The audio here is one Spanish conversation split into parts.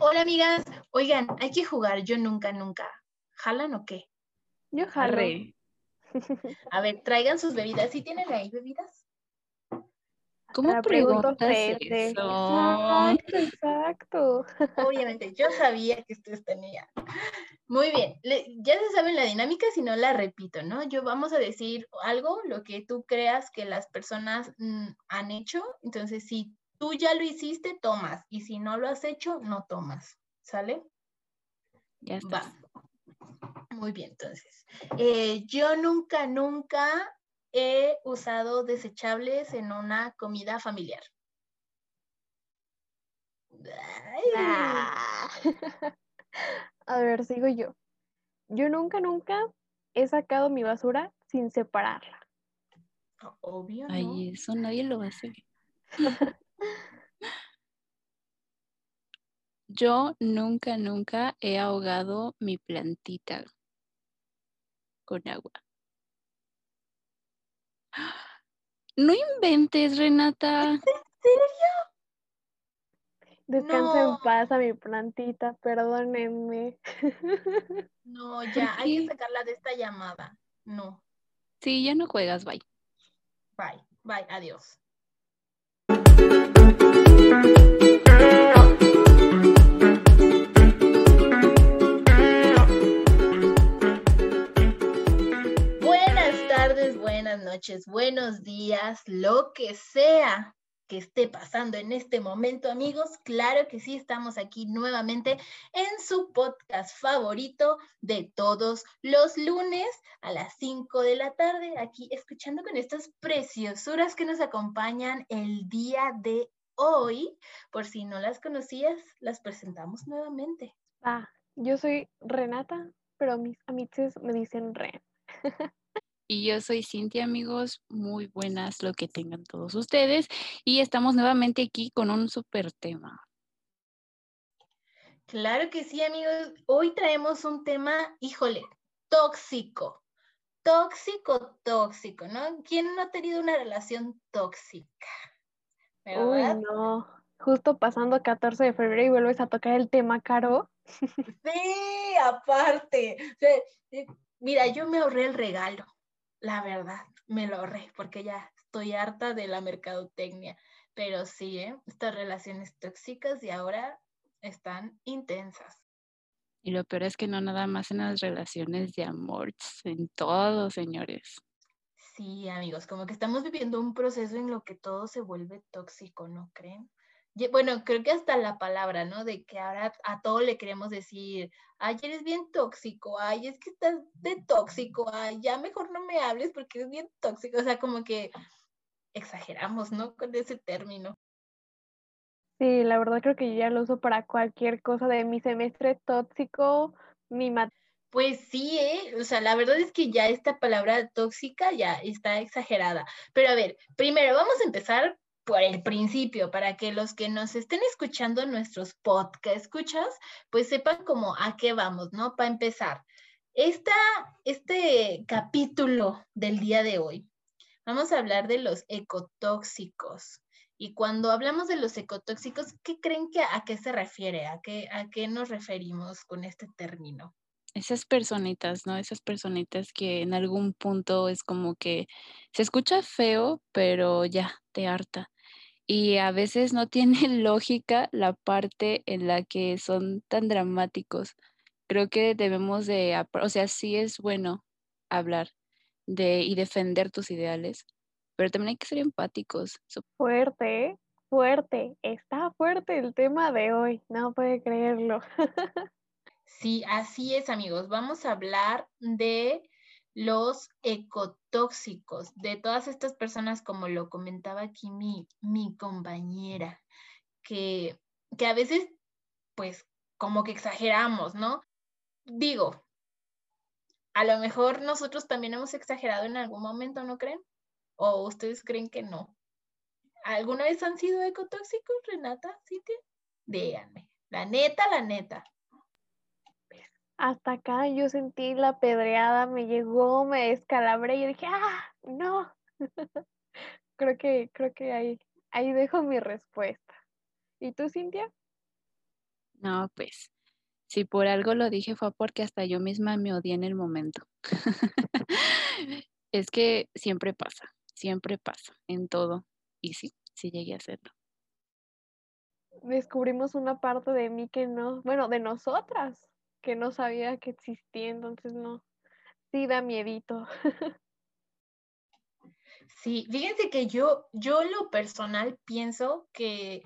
Hola amigas, oigan, hay que jugar yo nunca, nunca. ¿Jalan o qué? Yo jalo. Arre. A ver, traigan sus bebidas. ¿Sí tienen ahí bebidas? ¿Cómo La pregunto preguntas eso? Exacto, exacto. Obviamente, yo sabía que ustedes tenían. Muy bien, le- ya se saben la dinámica, si no la repito, ¿no? Yo vamos a decir algo, lo que tú creas que las personas mm, han hecho. Entonces, si tú ya lo hiciste, tomas. Y si no lo has hecho, no tomas. ¿Sale? Ya está. Va. Muy bien, entonces. eh, yo nunca, nunca he usado desechables en una comida familiar. Ah. A ver, sigo yo. Yo nunca, nunca he sacado mi basura sin separarla. Obvio, ¿no? Ay, eso nadie lo va a hacer. Yo nunca, nunca he ahogado mi plantita con agua. No inventes, Renata. Descansa en No. paz a mi plantita, perdónenme. No, ya, hay que sacarla de esta llamada. No, Sí, ya no juegas, bye. bye, bye, adiós. Buenas tardes, buenas noches, buenos días, lo que sea que esté pasando en este momento, amigos. Claro que sí, estamos aquí nuevamente en su podcast favorito de todos los lunes a las 5 de la tarde, aquí escuchando con estas preciosuras que nos acompañan el día de hoy. Por si no las conocías, las presentamos nuevamente. Ah, yo soy Renata, pero mis amiches me dicen Ren. Y yo soy Cintia, amigos. Muy buenas lo que tengan todos ustedes. Y estamos nuevamente aquí con un súper tema. Claro que sí, amigos. Hoy traemos un tema, híjole, tóxico. Tóxico, tóxico, ¿no? ¿Quién no ha tenido una relación tóxica? Uy, ¿Verdad? no. Justo pasando 14 de febrero y vuelves a tocar el tema, Caro. Sí, aparte. O sea, eh, mira, yo me ahorré el regalo, la verdad, me lo ahorré porque ya estoy harta de la mercadotecnia. Pero sí, ¿eh? Estas relaciones tóxicas y ahora están intensas. Y lo peor es que no nada más en las relaciones de amor, en todo, señores. Sí, amigos, como que estamos viviendo un proceso en lo que todo se vuelve tóxico, ¿no creen? Bueno, creo que hasta la palabra, ¿no? De que ahora a todo le queremos decir, ay, eres bien tóxico, ay, es que estás de tóxico, ay, ya mejor no me hables porque es bien tóxico. O sea, como que exageramos, ¿no? Con ese término. Sí, la verdad creo que yo ya lo uso para cualquier cosa de mi semestre tóxico, mi mat Pues sí, ¿eh? O sea, la verdad es que ya esta palabra tóxica ya está exagerada. Pero a ver, primero vamos a empezar por el principio, para que los que nos estén escuchando nuestros podcast escuchas, pues sepan como a qué vamos, ¿no? Para empezar, esta, este capítulo del día de hoy, vamos a hablar de los ecotóxicos. Y cuando hablamos de los ecotóxicos, ¿qué creen que a qué se refiere? ¿A qué, a qué nos referimos con este término? Esas personitas, ¿no? Esas personitas que en algún punto es como que se escucha feo, pero ya te harta. Y a veces no tiene lógica la parte en la que son tan dramáticos. Creo que debemos de, o sea, sí es bueno hablar de y defender tus ideales, pero también hay que ser empáticos. Fuerte, ¿eh? Fuerte. Está fuerte el tema de hoy. No puede creerlo. Sí, así es, amigos. Vamos a hablar de los ecotóxicos, de todas estas personas, como lo comentaba aquí mi, mi compañera, que, que a veces, pues, como que exageramos, ¿no? Digo, a lo mejor nosotros también hemos exagerado en algún momento, ¿no creen? ¿O ustedes creen que no? ¿Alguna vez han sido ecotóxicos, Renata, Cintia? Díganme. La neta, la neta. Hasta acá yo sentí la pedreada, me llegó, me descalabré y dije, ¡ah! ¡No! creo que, creo que ahí, ahí dejo mi respuesta. ¿Y tú, Cintia? No, pues, si por algo lo dije fue porque hasta yo misma me odié en el momento. es que siempre pasa, siempre pasa, en todo. Y sí, sí llegué a hacerlo. Descubrimos una parte de mí que no, bueno, de nosotras, que no sabía que existía, entonces no, sí da miedito. Sí, fíjense que yo, yo lo personal pienso que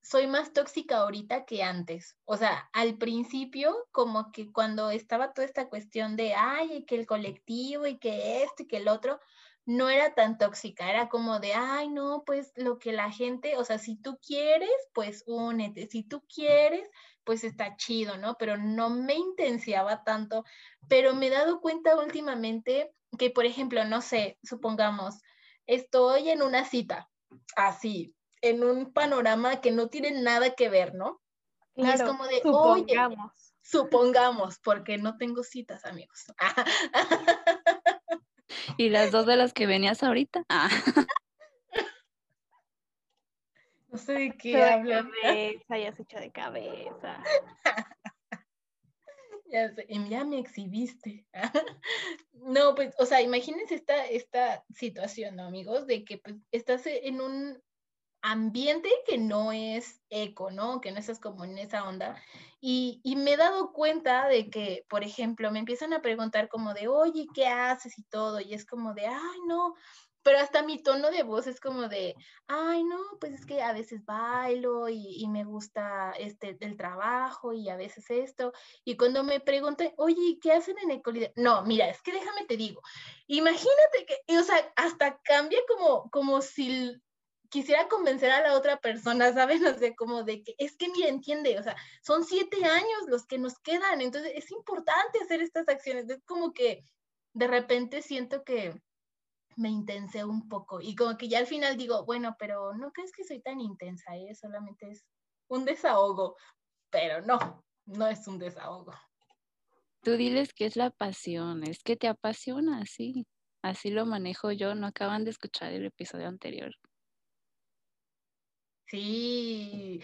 soy más tóxica ahorita que antes. O sea, al principio, como que cuando estaba toda esta cuestión de, ay, que el colectivo y que esto y que el otro, no era tan tóxica, era como de, ay, no, pues lo que la gente, o sea, si tú quieres, pues únete, si tú quieres, pues está chido, ¿no? Pero no me intenciaba tanto, pero me he dado cuenta últimamente que, por ejemplo, no sé, supongamos, estoy en una cita, así, en un panorama que no tiene nada que ver, ¿no? y es como de, supongamos. supongamos, porque no tengo citas, amigos. ¿Y las dos de las que venías ahorita? Ah. No sé de qué hablas. ya se echó de cabeza. Ya, ya me exhibiste. no, pues, o sea, imagínense esta, esta situación, ¿no, amigos? De que pues, estás en un ambiente que no es eco, ¿no? Que no estás como en esa onda. Y, y, me he dado cuenta de que, por ejemplo, me empiezan a preguntar como de, oye, ¿qué haces? y todo. Y es como de, ay, no, pero hasta mi tono de voz es como de, ay, no, pues es que a veces bailo y, me gusta este, el trabajo y a veces esto. Y cuando me preguntan, oye, ¿qué hacen en Ecolide? No, mira, es que déjame te digo, imagínate que, o sea, hasta cambia como, como si quisiera convencer a la otra persona, ¿sabes? No sé, como de que, es que mira, entiende, o sea, son siete años los que nos quedan, entonces es importante hacer estas acciones. Es como que de repente siento que me intensé un poco y como que ya al final digo, bueno, pero no crees que soy tan intensa, ¿eh? Solamente es un desahogo, pero no, no es un desahogo. Tú diles que es la pasión, es que te apasiona, así, así lo manejo yo, no acaban de escuchar el episodio anterior. Sí,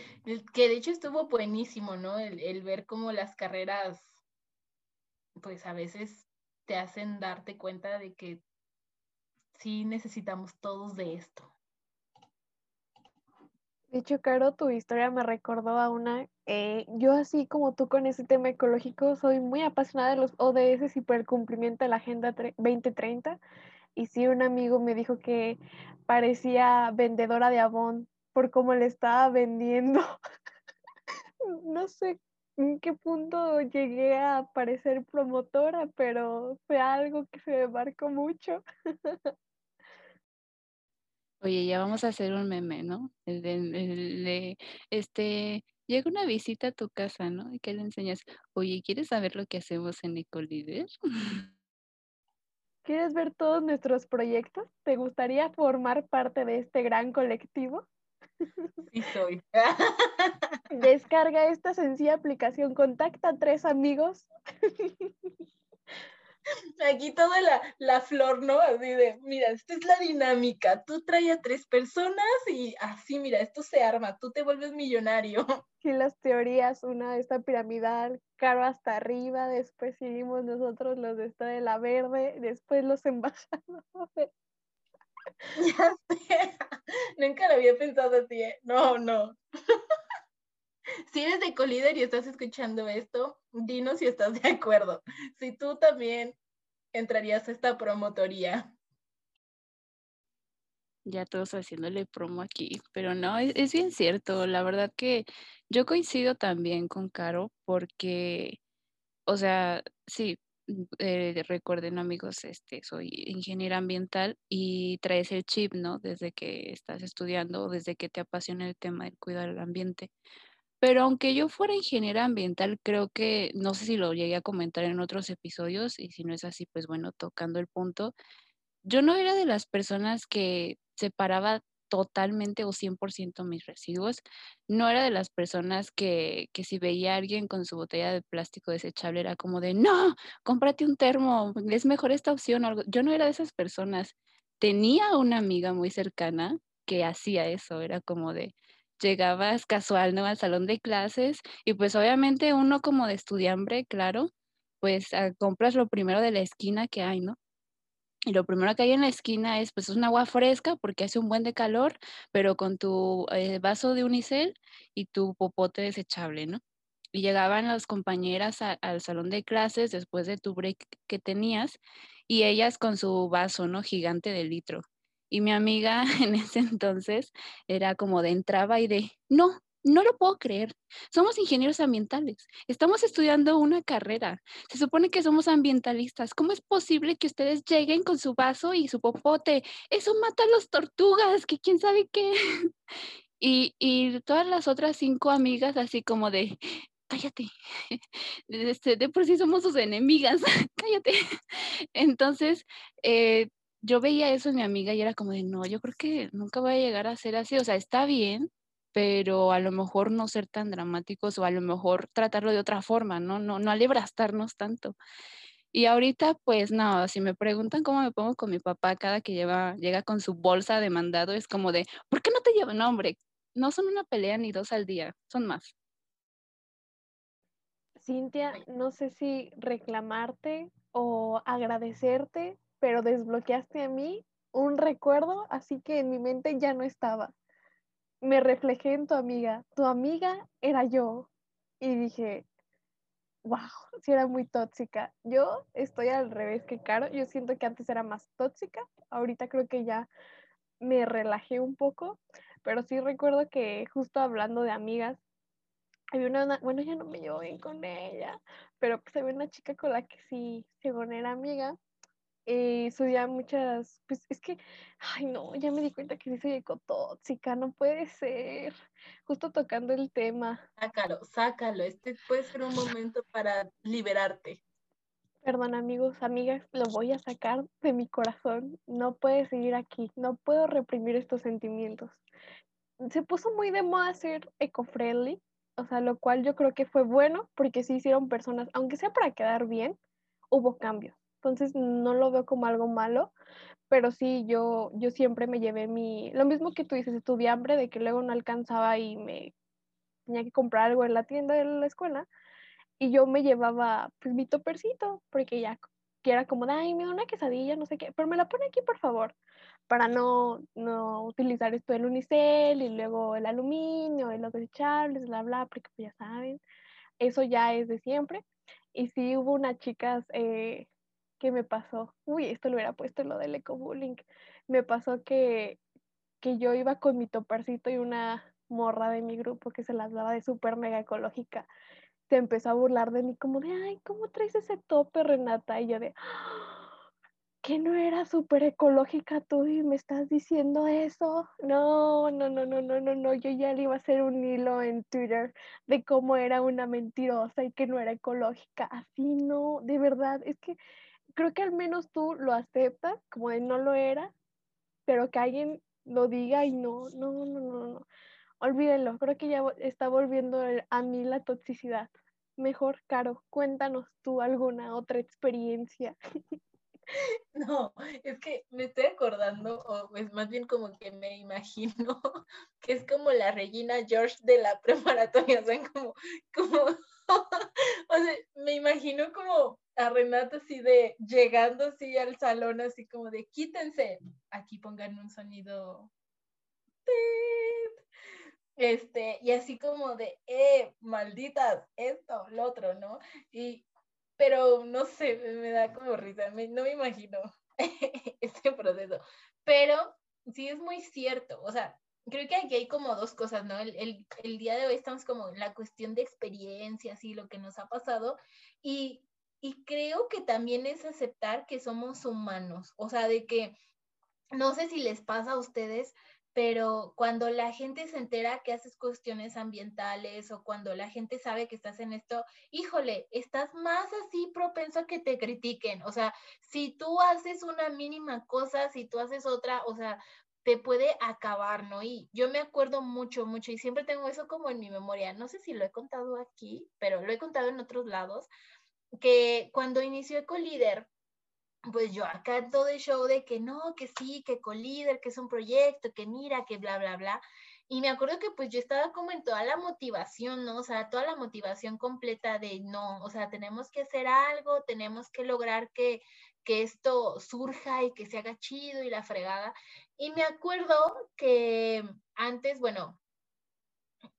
que de hecho estuvo buenísimo, ¿no? El, ver cómo las carreras, pues a veces te hacen darte cuenta de que sí necesitamos todos de esto. De hecho, Caro, tu historia me recordó a una, eh, yo así como tú con ese tema ecológico, soy muy apasionada de los ODS y por el cumplimiento de la Agenda 2030. Y sí, un amigo me dijo que parecía vendedora de Avon por cómo le estaba vendiendo. no sé en qué punto llegué a parecer promotora, pero fue algo que se me marcó mucho. Oye, ya vamos a hacer un meme, ¿no? El de, este, llega una visita a tu casa, ¿no? Y que le enseñas, oye, ¿quieres saber lo que hacemos en Ecolider? ¿Quieres ver todos nuestros proyectos? ¿Te gustaría formar parte de este gran colectivo? Sí, soy. Descarga esta sencilla aplicación, contacta a tres amigos Aquí toda la, la, flor, ¿no? Así de, mira, esta es la dinámica. Tú traes a tres personas y así, mira, esto se arma, tú te vuelves millonario. Y las teorías, una esta piramidal, caro hasta arriba, después seguimos nosotros los de esta de la verde, después los embajadores. Nunca lo había pensado así, ¿eh? No, no. Si eres de Colíder y estás escuchando esto, dinos si estás de acuerdo. Si tú también entrarías a esta promotoría. Ya todos haciéndole promo aquí, pero no, es, bien cierto. La verdad que yo coincido también con Caro porque, o sea, sí, eh, recuerden amigos, este, soy ingeniera ambiental y traes el chip, ¿no? Desde que estás estudiando, desde que te apasiona el tema del cuidar el ambiente. Pero aunque yo fuera ingeniera ambiental, creo que, no sé si lo llegué a comentar en otros episodios, y si no es así, pues bueno, tocando el punto, yo no era de las personas que separaba totalmente o 100% mis residuos. No era de las personas que, que, si veía a alguien con su botella de plástico desechable era como de, no, cómprate un termo, es mejor esta opción. Yo no era de esas personas. Tenía una amiga muy cercana que hacía eso, era como de, llegabas casual, ¿no? Al salón de clases y pues obviamente uno como de estudiante, claro, pues ah, compras lo primero de la esquina que hay, ¿no? Y lo primero que hay en la esquina es pues un agua fresca porque hace un buen de calor, pero con tu eh, vaso de unicel y tu popote desechable, ¿no? Y llegaban las compañeras al salón de clases después de tu break que tenías y ellas con su vaso, ¿no? Gigante de litro. Y mi amiga en ese entonces era como de entraba y de, no, no lo puedo creer. Somos ingenieros ambientales. Estamos estudiando una carrera. Se supone que somos ambientalistas. ¿Cómo es posible que ustedes lleguen con su vaso y su popote? Eso mata a las tortugas, que quién sabe qué. Y, y todas las otras cinco amigas así como de, cállate, este, de por sí somos sus enemigas, cállate. Entonces, eh, yo veía eso en mi amiga y era como de, no, yo creo que nunca voy a llegar a ser así, o sea, está bien, pero a lo mejor no ser tan dramáticos o a lo mejor tratarlo de otra forma, ¿no? No, no alebrastarnos tanto. Y ahorita, pues no, si me preguntan cómo me pongo con mi papá cada que llega con su bolsa de mandado, es como de, ¿por qué no te llevan? No, hombre, no son una pelea ni dos al día, son más. Cintia, no sé si reclamarte o agradecerte, pero desbloqueaste a mí un recuerdo, así que en mi mente ya no estaba. Me reflejé en tu amiga. Tu amiga era yo. Y dije, wow, si era muy tóxica. Yo estoy al revés que Caro. Yo siento que antes era más tóxica. Ahorita creo que ya me relajé un poco. Pero sí recuerdo que justo hablando de amigas, había una, bueno, ya no me llevo bien con ella, pero pues había una chica con la que sí, según era amiga, eh, subía muchas, pues es que, ay no, ya me di cuenta que sí soy ecotóxica, no puede ser, justo tocando el tema. Sácalo, sácalo, este puede ser un momento para liberarte. Perdón amigos, amigas, lo voy a sacar de mi corazón, no puede seguir aquí, no puedo reprimir estos sentimientos. Se puso muy de moda ser eco-friendly, o sea, lo cual yo creo que fue bueno porque sí hicieron personas, aunque sea para quedar bien, hubo cambios. Entonces no lo veo como algo malo, pero sí yo, yo siempre me llevé mi, lo mismo que tú dices, tuve hambre de que luego no alcanzaba y me tenía que comprar algo en la tienda de la escuela y yo me llevaba pues mi topercito porque ya que era como, ay, me da una quesadilla, no sé qué, pero me la pone aquí por favor para no, no utilizar esto del unicel y luego el aluminio y los desechables, bla, bla, porque pues ya saben, eso ya es de siempre. Y sí hubo unas chicas eh, que me pasó, uy, esto lo hubiera puesto en lo del ecobullying, me pasó que, que yo iba con mi topercito y una morra de mi grupo que se las daba de súper mega ecológica, se empezó a burlar de mí como de, ay, ¿cómo traes ese tope, Renata? Y yo de, que no era súper ecológica tú y me estás diciendo eso. No, no, no, no, no, no, no. Yo ya le iba a hacer un hilo en Twitter de cómo era una mentirosa y que no era ecológica. Así no, de verdad, es que creo que al menos tú lo aceptas como de no lo era, pero que alguien lo diga y no, no, no, no, no. Olvídenlo, creo que ya está volviendo a mí la toxicidad. Mejor, Caro, cuéntanos tú alguna otra experiencia. No, es que me estoy acordando, o es más bien como que me imagino que es como la Regina George de la preparatoria, o sea, como, como, o sea, me imagino como a Renata así de llegando así al salón, así como de quítense, aquí pongan un sonido. Este, y así como de, eh, malditas, esto, lo otro, ¿no? Y pero no sé, me da como risa, no me imagino este proceso, pero sí es muy cierto, o sea, creo que aquí hay como dos cosas, ¿no? El, el, día de hoy estamos como en la cuestión de experiencias y lo que nos ha pasado y, y creo que también es aceptar que somos humanos, o sea, de que no sé si les pasa a ustedes, pero cuando la gente se entera que haces cuestiones ambientales o cuando la gente sabe que estás en esto, híjole, estás más así propenso a que te critiquen. O sea, si tú haces una mínima cosa, si tú haces otra, o sea, te puede acabar, ¿no? Y yo me acuerdo mucho, mucho, y siempre tengo eso como en mi memoria. No sé si lo he contado aquí, pero lo he contado en otros lados, que cuando inició Ecolíder, pues yo acá todo el show de que no, que sí, que Colíder, que es un proyecto, que mira, que bla, bla, bla. Y me acuerdo que pues yo estaba como en toda la motivación, ¿no? O sea, toda la motivación completa de no, o sea, tenemos que hacer algo, tenemos que lograr que, que esto surja y que se haga chido y la fregada. Y me acuerdo que antes, bueno,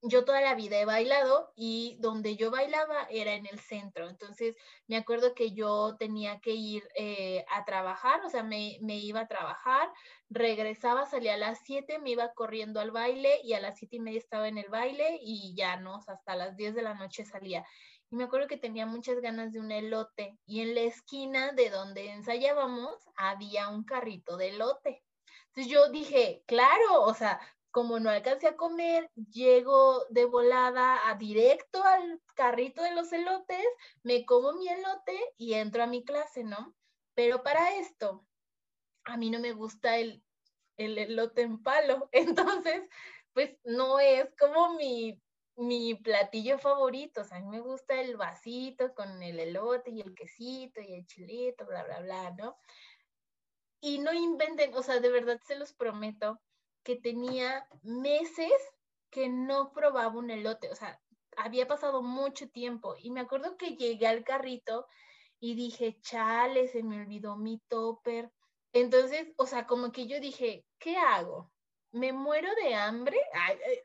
yo toda la vida he bailado y donde yo bailaba era en el centro. Entonces, me acuerdo que yo tenía que ir eh, a trabajar, o sea, me, me, iba a trabajar, regresaba, salía a las 7, me iba corriendo al baile y a las siete y media estaba en el baile y ya no, hasta las 10 de la noche salía. Y me acuerdo que tenía muchas ganas de un elote y en la esquina de donde ensayábamos había un carrito de elote. Entonces yo dije, claro, o sea, como no alcancé a comer, llego de volada a directo al carrito de los elotes, me como mi elote y entro a mi clase, ¿no? Pero para esto, a mí no me gusta el, el elote en palo, entonces, pues no es como mi, mi platillo favorito, o sea, a mí me gusta el vasito con el elote y el quesito y el chilito, bla, bla, bla, ¿no? Y no inventen, o sea, de verdad se los prometo, que tenía meses que no probaba un elote, o sea, había pasado mucho tiempo y me acuerdo que llegué al carrito y dije, chale, se me olvidó mi topper. Entonces, o sea, como que yo dije, ¿qué hago? ¿Me muero de hambre?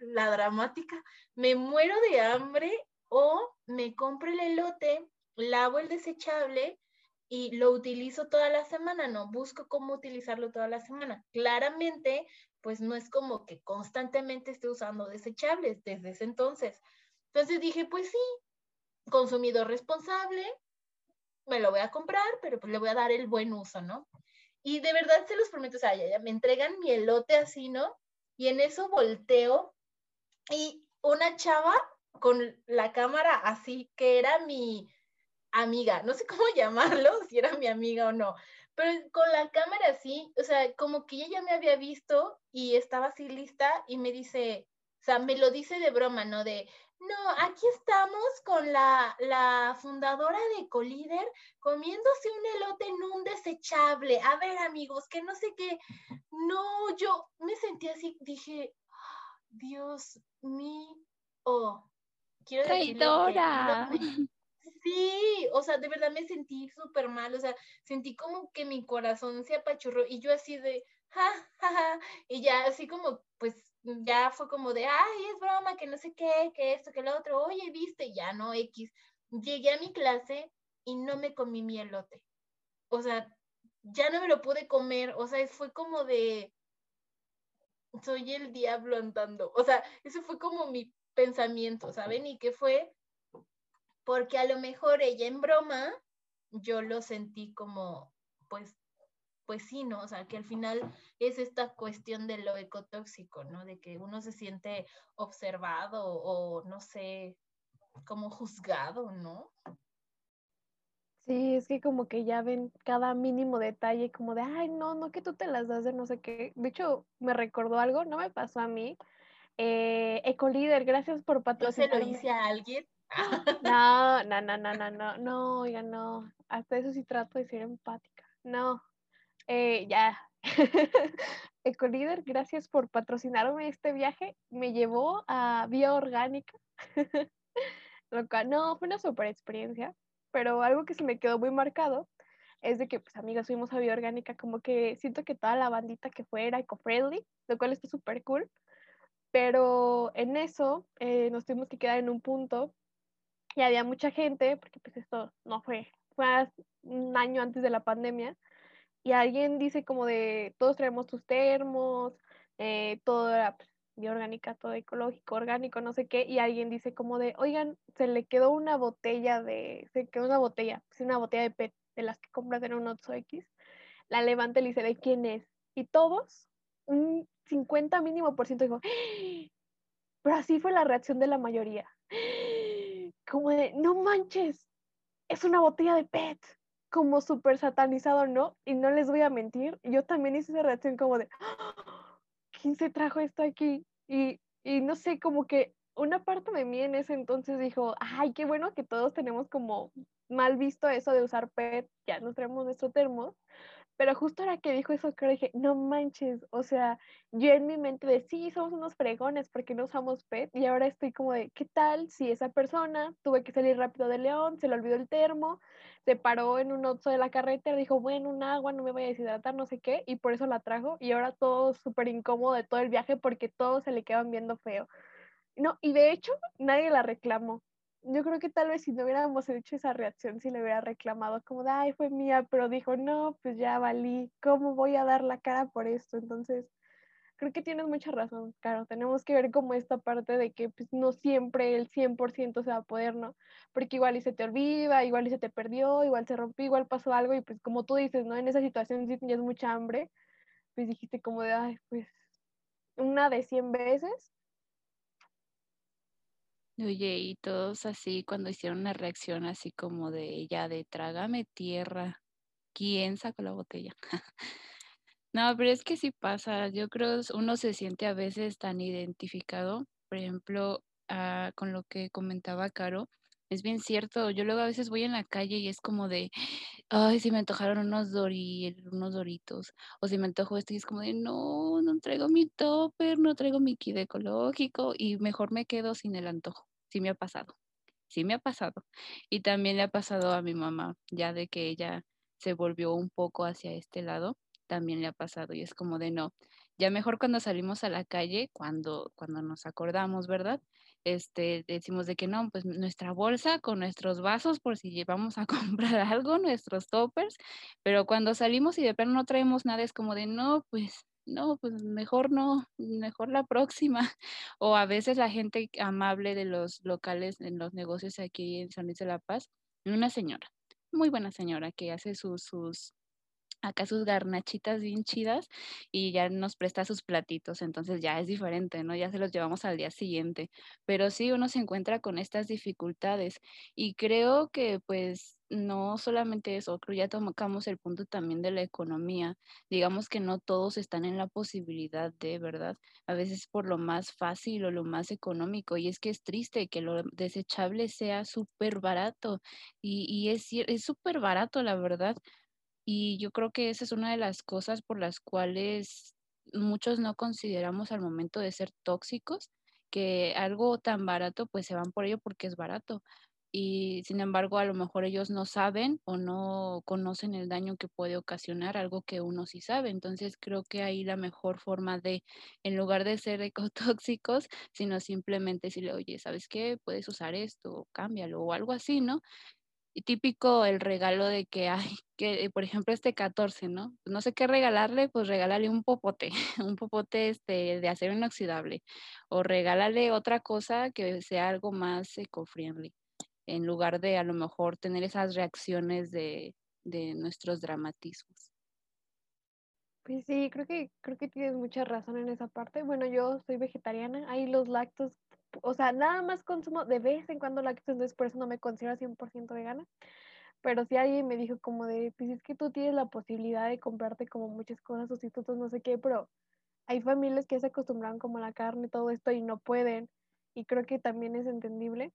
la dramática, ¿me muero de hambre o me compro el elote, lavo el desechable y lo utilizo toda la semana? No, busco cómo utilizarlo toda la semana. Claramente pues no es como que constantemente esté usando desechables desde ese entonces. Entonces dije, pues sí, consumidor responsable, me lo voy a comprar, pero pues le voy a dar el buen uso, ¿no? Y de verdad se los prometo, o sea, ya, me entregan mi elote así, ¿no? Y en eso volteo y una chava con la cámara así, que era mi amiga, no sé cómo llamarlo, si era mi amiga o no, pero con la cámara así, o sea, como que ella ya me había visto y estaba así lista y me dice, o sea, me lo dice de broma, ¿no? De, no, aquí estamos con la, la fundadora de Colíder comiéndose un elote en un desechable. A ver, amigos, que no sé qué. No, yo me sentí así, dije, Dios mío. Quiero Traidora. Sí, o sea, de verdad me sentí súper mal, o sea, sentí como que mi corazón se apachurró y yo así de, ja, ja, ja, y ya así como, pues ya fue como de, ay, es broma, que no sé qué, que esto, que lo otro, oye, viste, ya no, X. Llegué a mi clase y no me comí mi elote. O sea, ya no me lo pude comer, o sea, fue como de, soy el diablo andando. O sea, eso fue como mi pensamiento, ¿saben? Y que fue porque a lo mejor ella en broma, yo lo sentí como, pues, pues sí, ¿no? O sea, que al final es esta cuestión de lo ecotóxico, ¿no? De que uno se siente observado o, no sé, como juzgado, ¿no? Sí, es que como que ya ven cada mínimo detalle, como de, ay, no, no que tú te las das de no sé qué. De hecho, me recordó algo, no me pasó a mí. Eh, Ecolíder, gracias por patrocinar. ¿Yo se lo hice a alguien? No, no, no, no, no, no, no, no. Hasta eso sí trato de ser empática. No, eh, ya. Ecolíder, gracias por patrocinarme este viaje. Me llevó a Vía Orgánica. no, fue una super experiencia, pero algo que se me quedó muy marcado es de que, pues, amigas, fuimos a Vía Orgánica, como que siento que toda la bandita que fue era eco-friendly, lo cual está súper cool. Pero en eso eh, nos tuvimos que quedar en un punto y había mucha gente, porque pues esto no fue, fue un año antes de la pandemia, y alguien dice como de, todos traemos tus termos, eh, todo era pues, todo ecológico, orgánico, no sé qué, y alguien dice como de, oigan, se le quedó una botella de, se quedó una botella, pues, una botella de PET, de las que compras en un Oxxo X, la levanta y le dice, ¿de quién es? Y todos, un 50 mínimo por ciento dijo, ¡Ah!". pero así fue la reacción de la mayoría como de, no manches, es una botella de PET, como súper satanizado, ¿no? Y no les voy a mentir, yo también hice esa reacción como de, ¡Ah! ¿quién se trajo esto aquí? Y, y no sé, como que una parte de mí en ese entonces dijo, ay, qué bueno que todos tenemos como mal visto eso de usar PET, ya nos traemos nuestro termo, Pero justo ahora que dijo eso, creo dije, no manches, o sea, yo en mi mente de sí, somos unos fregones porque no usamos PET, y ahora estoy como de, ¿qué tal si esa persona tuve que salir rápido de León, se le olvidó el termo, se paró en un oso de la carretera, dijo, bueno, un agua, no me voy a deshidratar, no sé qué, y por eso la trajo, y ahora todo súper incómodo de todo el viaje porque todos se le quedan viendo feo. No, y de hecho, nadie la reclamó yo creo que tal vez si no hubiéramos hecho esa reacción, si le hubiera reclamado como de, ay, fue mía, pero dijo, no, pues ya valí, ¿cómo voy a dar la cara por esto? Entonces, creo que tienes mucha razón, claro, tenemos que ver como esta parte de que pues, no siempre el 100% se va a poder, ¿no? Porque igual y se te olvida, igual y se te perdió, igual se rompió, igual pasó algo y pues como tú dices, ¿no? En esa situación si tenías mucha hambre, pues dijiste como de, ay, pues una de 100 veces Oye, y todos así cuando hicieron una reacción así como de ella, de trágame tierra, ¿quién sacó la botella? No, pero es que sí pasa, yo creo uno se siente a veces tan identificado, por ejemplo, ah, con lo que comentaba Caro, es bien cierto, yo luego a veces voy en la calle y es como de, ay, si me antojaron unos dori, unos doritos, o si me antojo esto y es como de, no, no traigo mi topper, no traigo mi kit ecológico y mejor me quedo sin el antojo. Sí me ha pasado, sí me ha pasado. Y también le ha pasado a mi mamá, ya de que ella se volvió un poco hacia este lado, también le ha pasado y es como de, no, ya mejor cuando salimos a la calle, cuando, cuando nos acordamos, ¿verdad? Este, decimos de que no, pues nuestra bolsa con nuestros vasos por si llevamos a comprar algo, nuestros toppers, pero cuando salimos y de plano no traemos nada, es como de no, pues no, pues mejor no, mejor la próxima. O a veces la gente amable de los locales en los negocios aquí en San Luis de la Paz, una señora, muy buena señora que hace sus, sus acá sus garnachitas bien chidas y ya nos presta sus platitos, entonces ya es diferente, ¿no? Ya se los llevamos al día siguiente, pero sí uno se encuentra con estas dificultades y creo que pues no solamente eso, creo ya tocamos el punto también de la economía, digamos que no todos están en la posibilidad de, ¿verdad? A veces por lo más fácil o lo más económico y es que es triste que lo desechable sea súper barato y, y es súper barato, la verdad y yo creo que esa es una de las cosas por las cuales muchos no consideramos al momento de ser tóxicos, que algo tan barato, pues se van por ello porque es barato. Y sin embargo, a lo mejor ellos no saben o no conocen el daño que puede ocasionar algo que uno sí sabe. Entonces creo que ahí la mejor forma de, en lugar de ser ecotóxicos, sino simplemente decirle, oye, ¿sabes qué? Puedes usar esto, cámbialo o algo así, ¿no? Y típico el regalo de que, ay, que por ejemplo este 14, ¿no? No sé qué regalarle, pues regálale un popote, un popote este, de acero inoxidable, o regálale otra cosa que sea algo más eco-friendly, en lugar de a lo mejor tener esas reacciones de, de nuestros dramatismos. Pues sí, creo que, creo que tienes mucha razón en esa parte. Bueno, yo soy vegetariana, ahí los lactos o sea, nada más consumo de vez en cuando lácteos, entonces por eso no me considero 100% vegana. Pero si alguien me dijo como de, pues es que tú tienes la posibilidad de comprarte como muchas cosas, sustitutos, no sé qué, pero hay familias que se acostumbran como a la carne todo esto y no pueden. Y creo que también es entendible.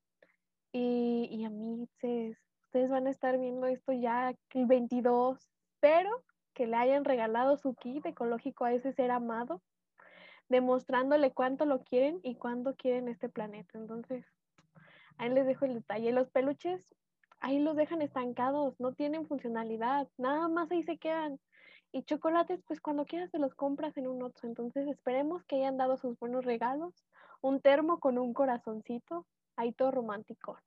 Y, y a mí, ustedes, ustedes van a estar viendo esto ya el 22, pero que le hayan regalado su kit ecológico a ese ser amado demostrándole cuánto lo quieren y cuánto quieren este planeta. Entonces, ahí les dejo el detalle. Los peluches, ahí los dejan estancados, no tienen funcionalidad, nada más ahí se quedan. Y chocolates, pues cuando quieras te los compras en un otro. Entonces, esperemos que hayan dado sus buenos regalos. Un termo con un corazoncito, ahí todo romántico.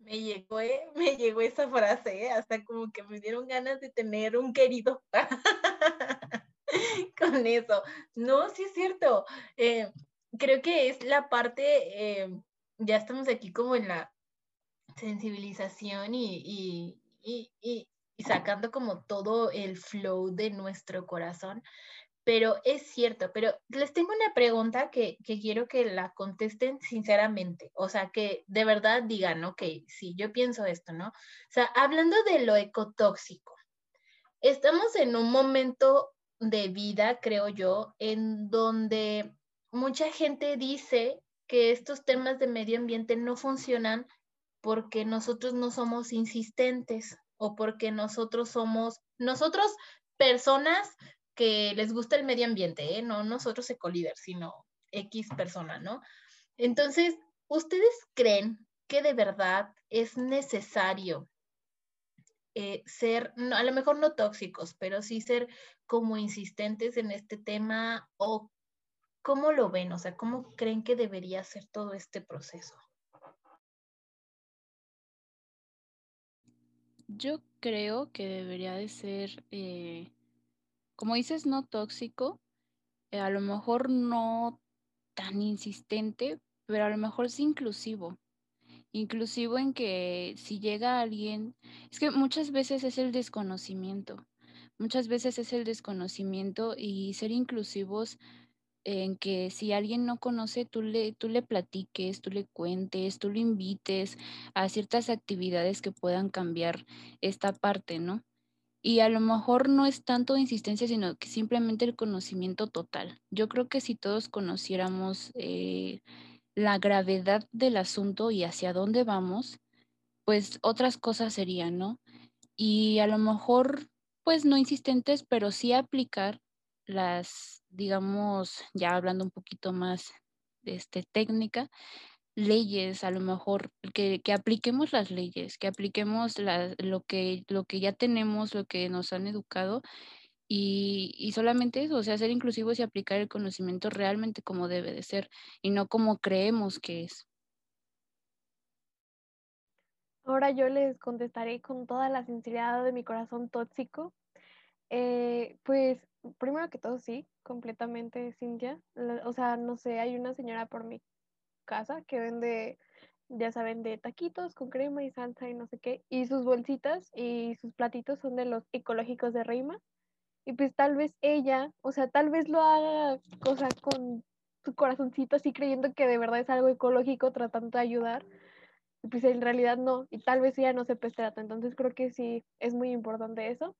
Me llegó, ¿eh? me llegó esa frase, ¿eh? hasta como que me dieron ganas de tener un querido. con eso. No, sí es cierto. Eh, creo que es la parte, eh, ya estamos aquí como en la sensibilización y, sacando como todo el flow de nuestro corazón. Pero es cierto, pero les tengo una pregunta que, que, quiero que la contesten sinceramente, o sea, que de verdad digan, ok, sí, yo pienso esto, ¿no? O sea, hablando de lo ecotóxico, estamos en un momento de vida, creo yo, en donde mucha gente dice que estos temas de medio ambiente no funcionan porque nosotros no somos insistentes o porque nosotros somos, nosotros personas que les gusta el medio ambiente, ¿eh? no nosotros ecolíderes, sino X persona, ¿no? Entonces, ¿ustedes creen que de verdad es necesario eh, ser, a lo mejor no tóxicos, pero sí ser como insistentes en este tema o cómo lo ven, o sea, cómo creen que debería ser todo este proceso? Yo creo que debería de ser, eh, como dices, no tóxico, eh, a lo mejor no tan insistente, pero a lo mejor sí inclusivo. Inclusivo en que si llega alguien, es que muchas veces es el desconocimiento, muchas veces es el desconocimiento y ser inclusivos en que si alguien no conoce, tú le, tú le platiques, tú le cuentes, tú lo invites a ciertas actividades que puedan cambiar esta parte, ¿no? Y a lo mejor no es tanto insistencia, sino que simplemente el conocimiento total. Yo creo que si todos conociéramos eh, la gravedad del asunto y hacia dónde vamos, pues otras cosas serían, ¿no? Y a lo mejor, pues no insistentes, pero sí aplicar las, digamos, ya hablando un poquito más de este, técnica, leyes, a lo mejor, que, apliquemos las leyes, que apliquemos lo, que, lo que ya tenemos, lo que nos han educado y, y, solamente eso, o sea, ser inclusivos y aplicar el conocimiento realmente como debe de ser y no como creemos que es. Ahora yo les contestaré con toda la sinceridad de mi corazón tóxico. Eh, pues primero que todo, sí, completamente, Cintia. O sea, no sé, hay una señora por mi casa que vende, ya saben, de taquitos con crema y salsa y no sé qué. Y sus bolsitas y sus platitos son de los ecológicos de Reima. Y pues tal vez ella, o sea, tal vez lo haga, o sea, con su corazoncito así creyendo que de verdad es algo ecológico, tratando de ayudar. Y pues en realidad no, y tal vez ella no se trata. Entonces creo que sí es muy importante eso.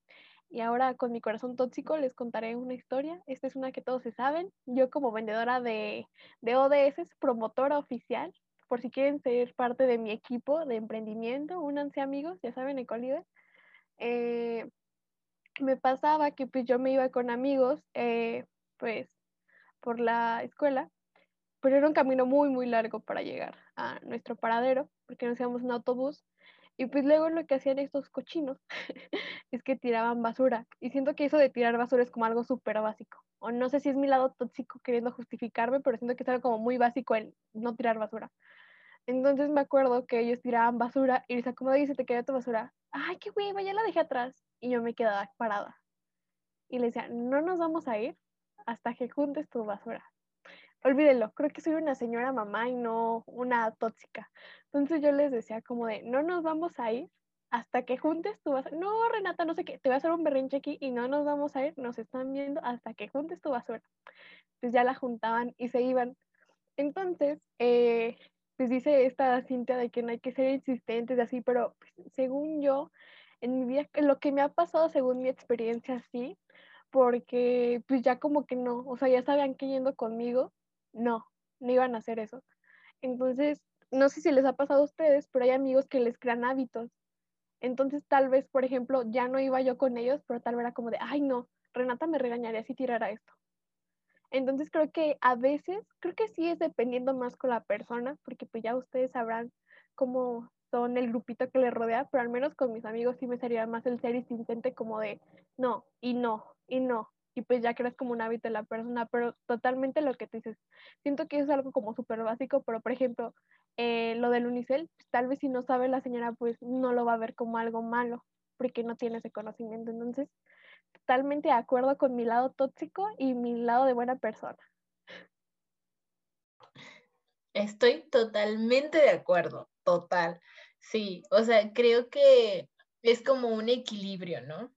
Y ahora con mi corazón tóxico les contaré una historia. Esta es una que todos se saben. Yo como vendedora de, de ODS, promotora oficial, por si quieren ser parte de mi equipo de emprendimiento, únanse amigos, ya saben, Ecolíder. Eh, me pasaba que pues yo me iba con amigos, eh, pues por la escuela, pero era un camino muy, muy largo para llegar a nuestro paradero, porque nos íbamos en autobús y pues luego lo que hacían estos cochinos es que tiraban basura. Y siento que eso de tirar basura es como algo súper básico. O no sé si es mi lado tóxico queriendo justificarme, pero siento que es algo como muy básico el no tirar basura. Entonces me acuerdo que ellos tiraban basura y les acomodó y se te quedó tu basura. Ay, qué hueva, ya la dejé atrás. Y yo me quedaba parada. Y le decía, no nos vamos a ir hasta que juntes tu basura olvídenlo, creo que soy una señora mamá y no una tóxica. Entonces yo les decía como de, no nos vamos a ir hasta que juntes tu basura. No, Renata, no sé qué, te voy a hacer un berrinche aquí y no nos vamos a ir, nos están viendo hasta que juntes tu basura. Pues ya la juntaban y se iban. Entonces, eh, pues dice esta Cintia de que no hay que ser insistentes y así, pero pues, según yo, en mi vida, lo que me ha pasado según mi experiencia, sí, porque pues ya como que no, o sea, ya sabían que yendo conmigo, no, no iban a hacer eso. Entonces, no sé si les ha pasado a ustedes, pero hay amigos que les crean hábitos. Entonces, tal vez, por ejemplo, ya no iba yo con ellos, pero tal vez era como de, ay, no, Renata me regañaría si tirara esto. Entonces, creo que a veces, creo que sí es dependiendo más con la persona, porque pues ya ustedes sabrán cómo son el grupito que les rodea, pero al menos con mis amigos sí me sería más el ser insistente como de, no, y no, y no, y pues ya creas como un hábito de la persona, pero totalmente lo que te dices. Siento que es algo como súper básico, pero por ejemplo, eh, lo del unicel, pues, tal vez si no sabe la señora, pues no lo va a ver como algo malo, porque no tiene ese conocimiento. Entonces, totalmente de acuerdo con mi lado tóxico y mi lado de buena persona. Estoy totalmente de acuerdo, total. Sí, o sea, creo que es como un equilibrio, ¿no?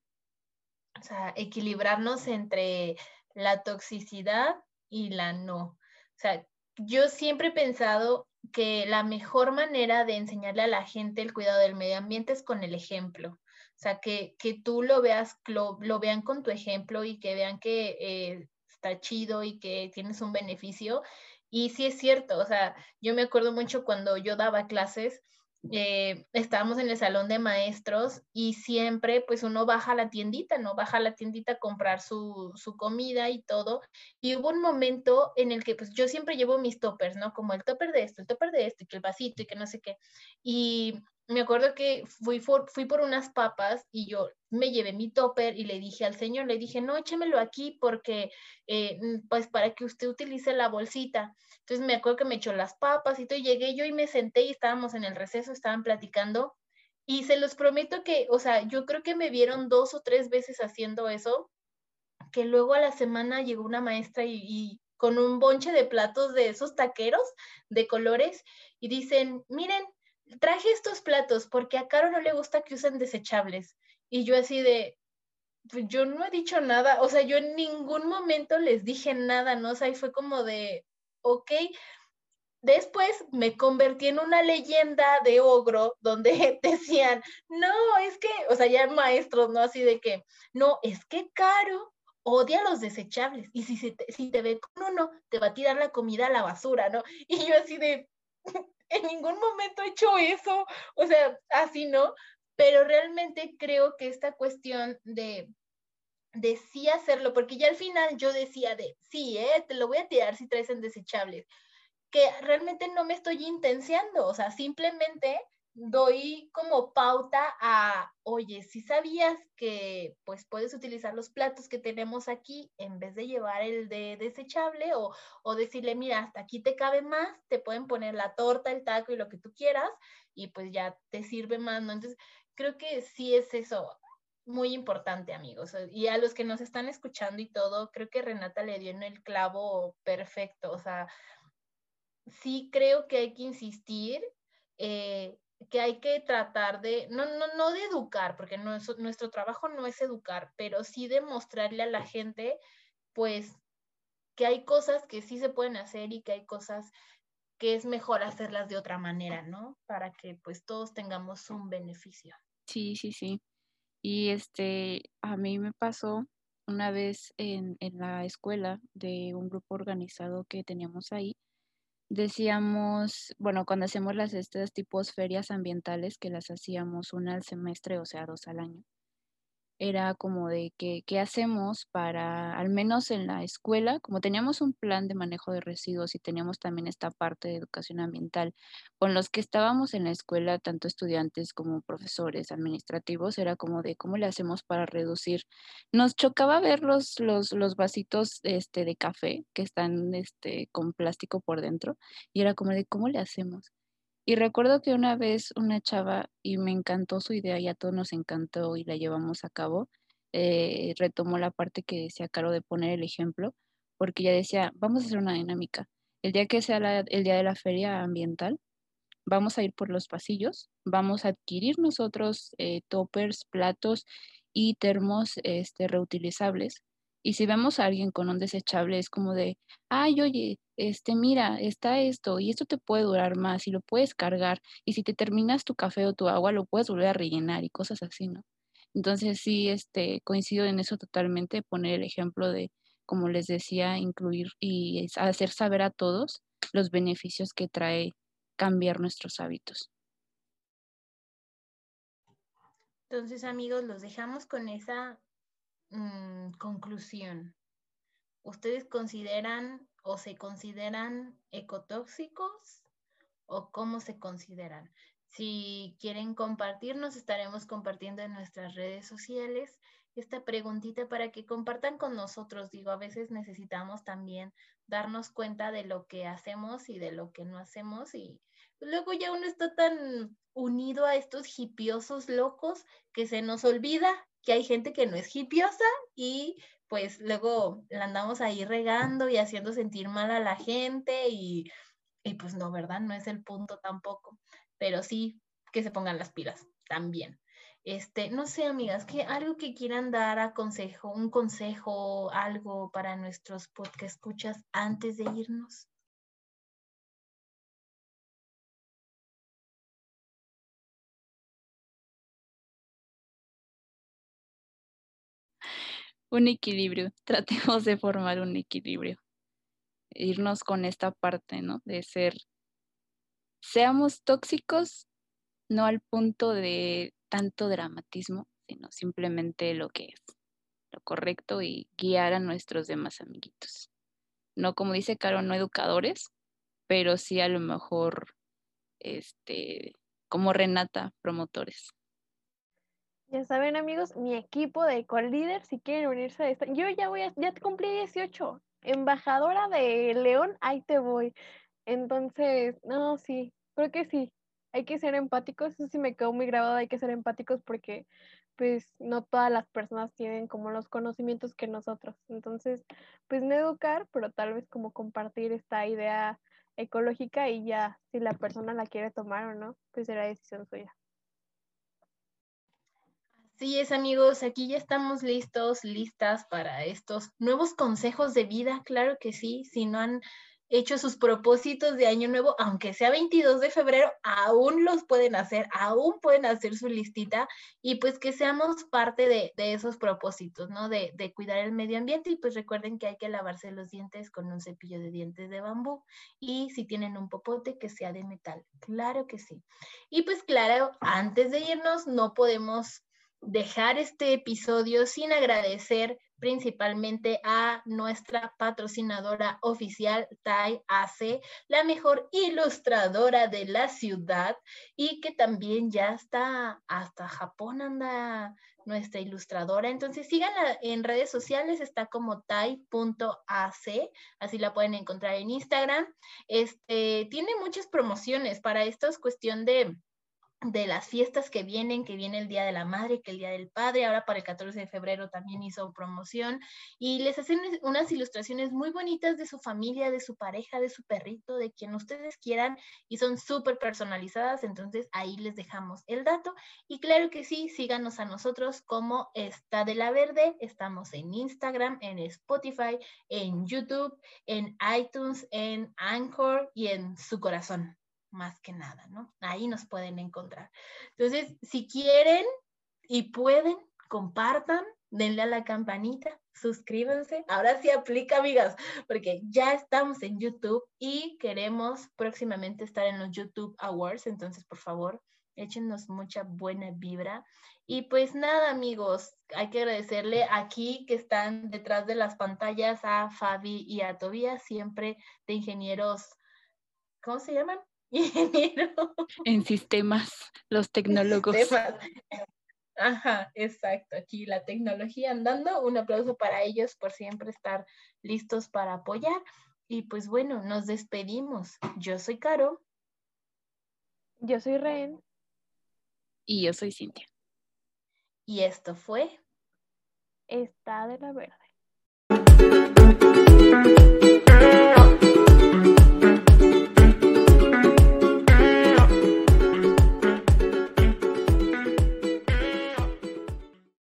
o sea, equilibrarnos entre la toxicidad y la no. O sea, yo siempre he pensado que la mejor manera de enseñarle a la gente el cuidado del medio ambiente es con el ejemplo. O sea, que, que tú lo veas, lo, vean con tu ejemplo y que vean que eh, está chido y que tienes un beneficio. Y sí es cierto, o sea, yo me acuerdo mucho cuando yo daba clases, eh, estábamos en el salón de maestros y siempre pues uno baja a la tiendita, ¿no? Baja a la tiendita a comprar su, su, comida y todo. Y hubo un momento en el que pues yo siempre llevo mis toppers, ¿no? Como el topper de esto, el topper de esto, y que el vasito y que no sé qué. Y me acuerdo que fui, por unas papas y yo me llevé mi topper y le dije al señor, le dije, no, échemelo aquí porque, eh, pues para que usted utilice la bolsita. Entonces me acuerdo que me echó las papas y todo, y llegué yo y me senté y estábamos en el receso, estaban platicando y se los prometo que, o sea, yo creo que me vieron dos o tres veces haciendo eso, que luego a la semana llegó una maestra y, y con un bonche de platos de esos taqueros de colores y dicen, miren, traje estos platos porque a Caro no le gusta que usen desechables. Y yo así de, pues yo no he dicho nada, o sea, yo en ningún momento les dije nada, ¿no? O sea, y fue como de, ok. Después me convertí en una leyenda de ogro donde decían, no, es que, o sea, ya maestros, ¿no? Así de que, no, es que Caro odia los desechables y si, te, si te ve con uno, te va a tirar la comida a la basura, ¿no? Y yo así de, en ningún momento he hecho eso, o sea, así no, pero realmente creo que esta cuestión de, de sí hacerlo, porque ya al final yo decía de, sí, eh, te lo voy a tirar si traes en desechables, que realmente no me estoy intenciando, o sea, simplemente doy como pauta a, oye, si sabías que pues puedes utilizar los platos que tenemos aquí en vez de llevar el de desechable o, o decirle, mira, hasta aquí te cabe más, te pueden poner la torta, el taco y lo que tú quieras y pues ya te sirve más, ¿no? Entonces, creo que sí es eso muy importante, amigos. Y a los que nos están escuchando y todo, creo que Renata le dio en el clavo perfecto. O sea, sí creo que hay que insistir. Eh, que hay que tratar de, no, no, no de educar, porque no nuestro trabajo no es educar, pero sí demostrarle a la gente, pues, que hay cosas que sí se pueden hacer y que hay cosas que es mejor hacerlas de otra manera, ¿no? Para que pues todos tengamos un beneficio. Sí, sí, sí. Y este, a mí me pasó una vez en, en la escuela de un grupo organizado que teníamos ahí, decíamos, bueno, cuando hacemos las estas tipos ferias ambientales, que las hacíamos una al semestre, o sea, dos al año, era como de que, qué hacemos para, al menos en la escuela, como teníamos un plan de manejo de residuos y teníamos también esta parte de educación ambiental, con los que estábamos en la escuela, tanto estudiantes como profesores administrativos, era como de cómo le hacemos para reducir. Nos chocaba ver los, los, los vasitos este, de café que están este, con plástico por dentro y era como de cómo le hacemos. Y recuerdo que una vez una chava, y me encantó su idea, y a todos nos encantó y la llevamos a cabo, eh, retomó la parte que decía Caro de poner el ejemplo, porque ella decía, vamos a hacer una dinámica. El día que sea el día de la feria ambiental, vamos a ir por los pasillos, vamos a adquirir nosotros eh, toppers, platos y termos este, reutilizables y si vemos a alguien con un desechable, es como de, ay, oye, este, mira, está esto y esto te puede durar más y lo puedes cargar. Y si te terminas tu café o tu agua, lo puedes volver a rellenar y cosas así, ¿no? Entonces sí, este, coincido en eso totalmente, poner el ejemplo de, como les decía, incluir y hacer saber a todos los beneficios que trae cambiar nuestros hábitos. Entonces, amigos, los dejamos con esa Mm, conclusión. ¿Ustedes consideran o se consideran ecotóxicos o cómo se consideran? Si quieren compartirnos, estaremos compartiendo en nuestras redes sociales esta preguntita para que compartan con nosotros. Digo, a veces necesitamos también darnos cuenta de lo que hacemos y de lo que no hacemos y luego ya uno está tan unido a estos hipiosos locos que se nos olvida que hay gente que no es hipiosa y pues luego la andamos ahí regando y haciendo sentir mal a la gente y, y pues no, ¿verdad? No es el punto tampoco, pero sí que se pongan las pilas también. Este, no sé, amigas, que algo que quieran dar a consejo, un consejo, algo para nuestros podcast escuchas antes de irnos. Un equilibrio, tratemos de formar un equilibrio, irnos con esta parte, ¿no? De ser, seamos tóxicos, no al punto de tanto dramatismo, sino simplemente lo que es, lo correcto y guiar a nuestros demás amiguitos. No, como dice Caro, no educadores, pero sí a lo mejor, este, como Renata, promotores. Ya saben, amigos, mi equipo de co-líder, si quieren unirse a esta, yo ya voy ya cumplí 18, embajadora de León, ahí te voy. Entonces, no, sí, creo que sí, hay que ser empáticos, eso sí me quedó muy grabado, hay que ser empáticos porque pues no todas las personas tienen como los conocimientos que nosotros. Entonces, pues no educar, pero tal vez como compartir esta idea ecológica y ya si la persona la quiere tomar o no, pues será decisión suya. Así es, amigos, aquí ya estamos listos, listas para estos nuevos consejos de vida, claro que sí, si no han hecho sus propósitos de año nuevo, aunque sea 22 de febrero, aún los pueden hacer, aún pueden hacer su listita y pues que seamos parte de, esos propósitos, ¿no? De, de, cuidar el medio ambiente y pues recuerden que hay que lavarse los dientes con un cepillo de dientes de bambú y si tienen un popote que sea de metal, claro que sí. Y pues claro, antes de irnos no podemos dejar este episodio sin agradecer principalmente a nuestra patrocinadora oficial, Tai AC, la mejor ilustradora de la ciudad y que también ya está hasta Japón anda nuestra ilustradora. Entonces síganla en redes sociales, está como tai.ac, así la pueden encontrar en Instagram. Este, tiene muchas promociones para esto, es cuestión de de las fiestas que vienen, que viene el Día de la Madre, que el Día del Padre, ahora para el 14 de febrero también hizo promoción y les hacen unas ilustraciones muy bonitas de su familia, de su pareja, de su perrito, de quien ustedes quieran y son súper personalizadas, entonces ahí les dejamos el dato y claro que sí, síganos a nosotros como está de la verde, estamos en Instagram, en Spotify, en YouTube, en iTunes, en Anchor y en su corazón más que nada, ¿no? Ahí nos pueden encontrar. Entonces, si quieren y pueden, compartan, denle a la campanita, suscríbanse. Ahora sí aplica, amigas, porque ya estamos en YouTube y queremos próximamente estar en los YouTube Awards, entonces, por favor, échenos mucha buena vibra. Y pues nada, amigos, hay que agradecerle aquí que están detrás de las pantallas a Fabi y a Tobías, siempre de ingenieros, ¿cómo se llaman? En sistemas, los tecnólogos. Ajá, exacto. Aquí la tecnología andando. Un aplauso para ellos por siempre estar listos para apoyar. Y pues bueno, nos despedimos. Yo soy Caro. Yo soy Ren. Y yo soy Cintia. Y esto fue Está de la Verde.